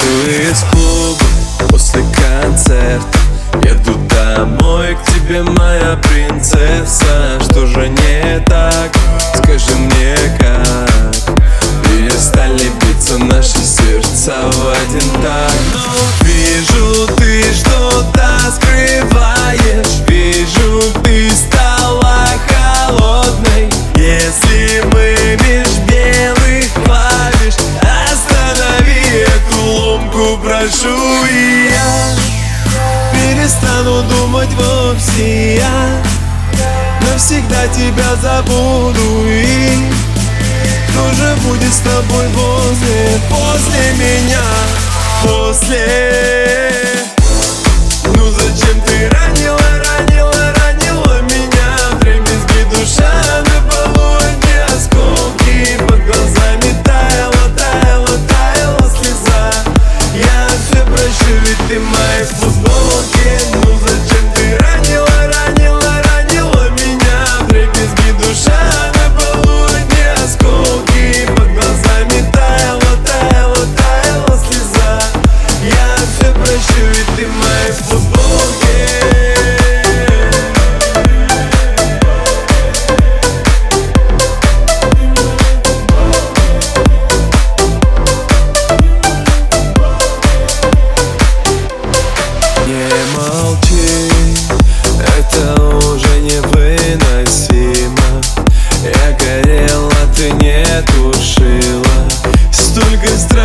иду из клуба после концерта. Еду домой к тебе, моя принцесса. Что же не так? Скажи мне как? Перестали биться наши сердца в один так. Но вижу, ты что-то скрываешь. Вижу, ты стала холодной. Если мы меж прошу и я Перестану думать вовсе. Я Навсегда тебя забуду. И Кто же будет с тобой возле, после меня После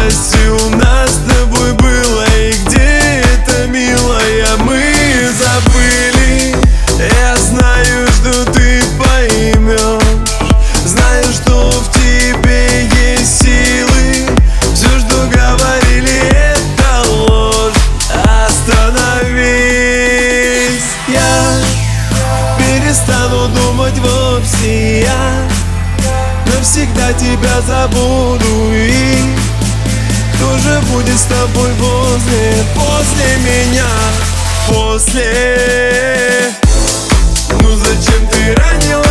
Страсти у нас с тобой было И где это, милая, мы забыли. Я знаю, что ты поймешь Знаю, что в тебе есть силы. Все, что говорили, это ложь. Остановись. Я перестану думать вовсе. Я Навсегда тебя забуду. И Кто же будет с тобой возле, после меня После Ну зачем ты ранила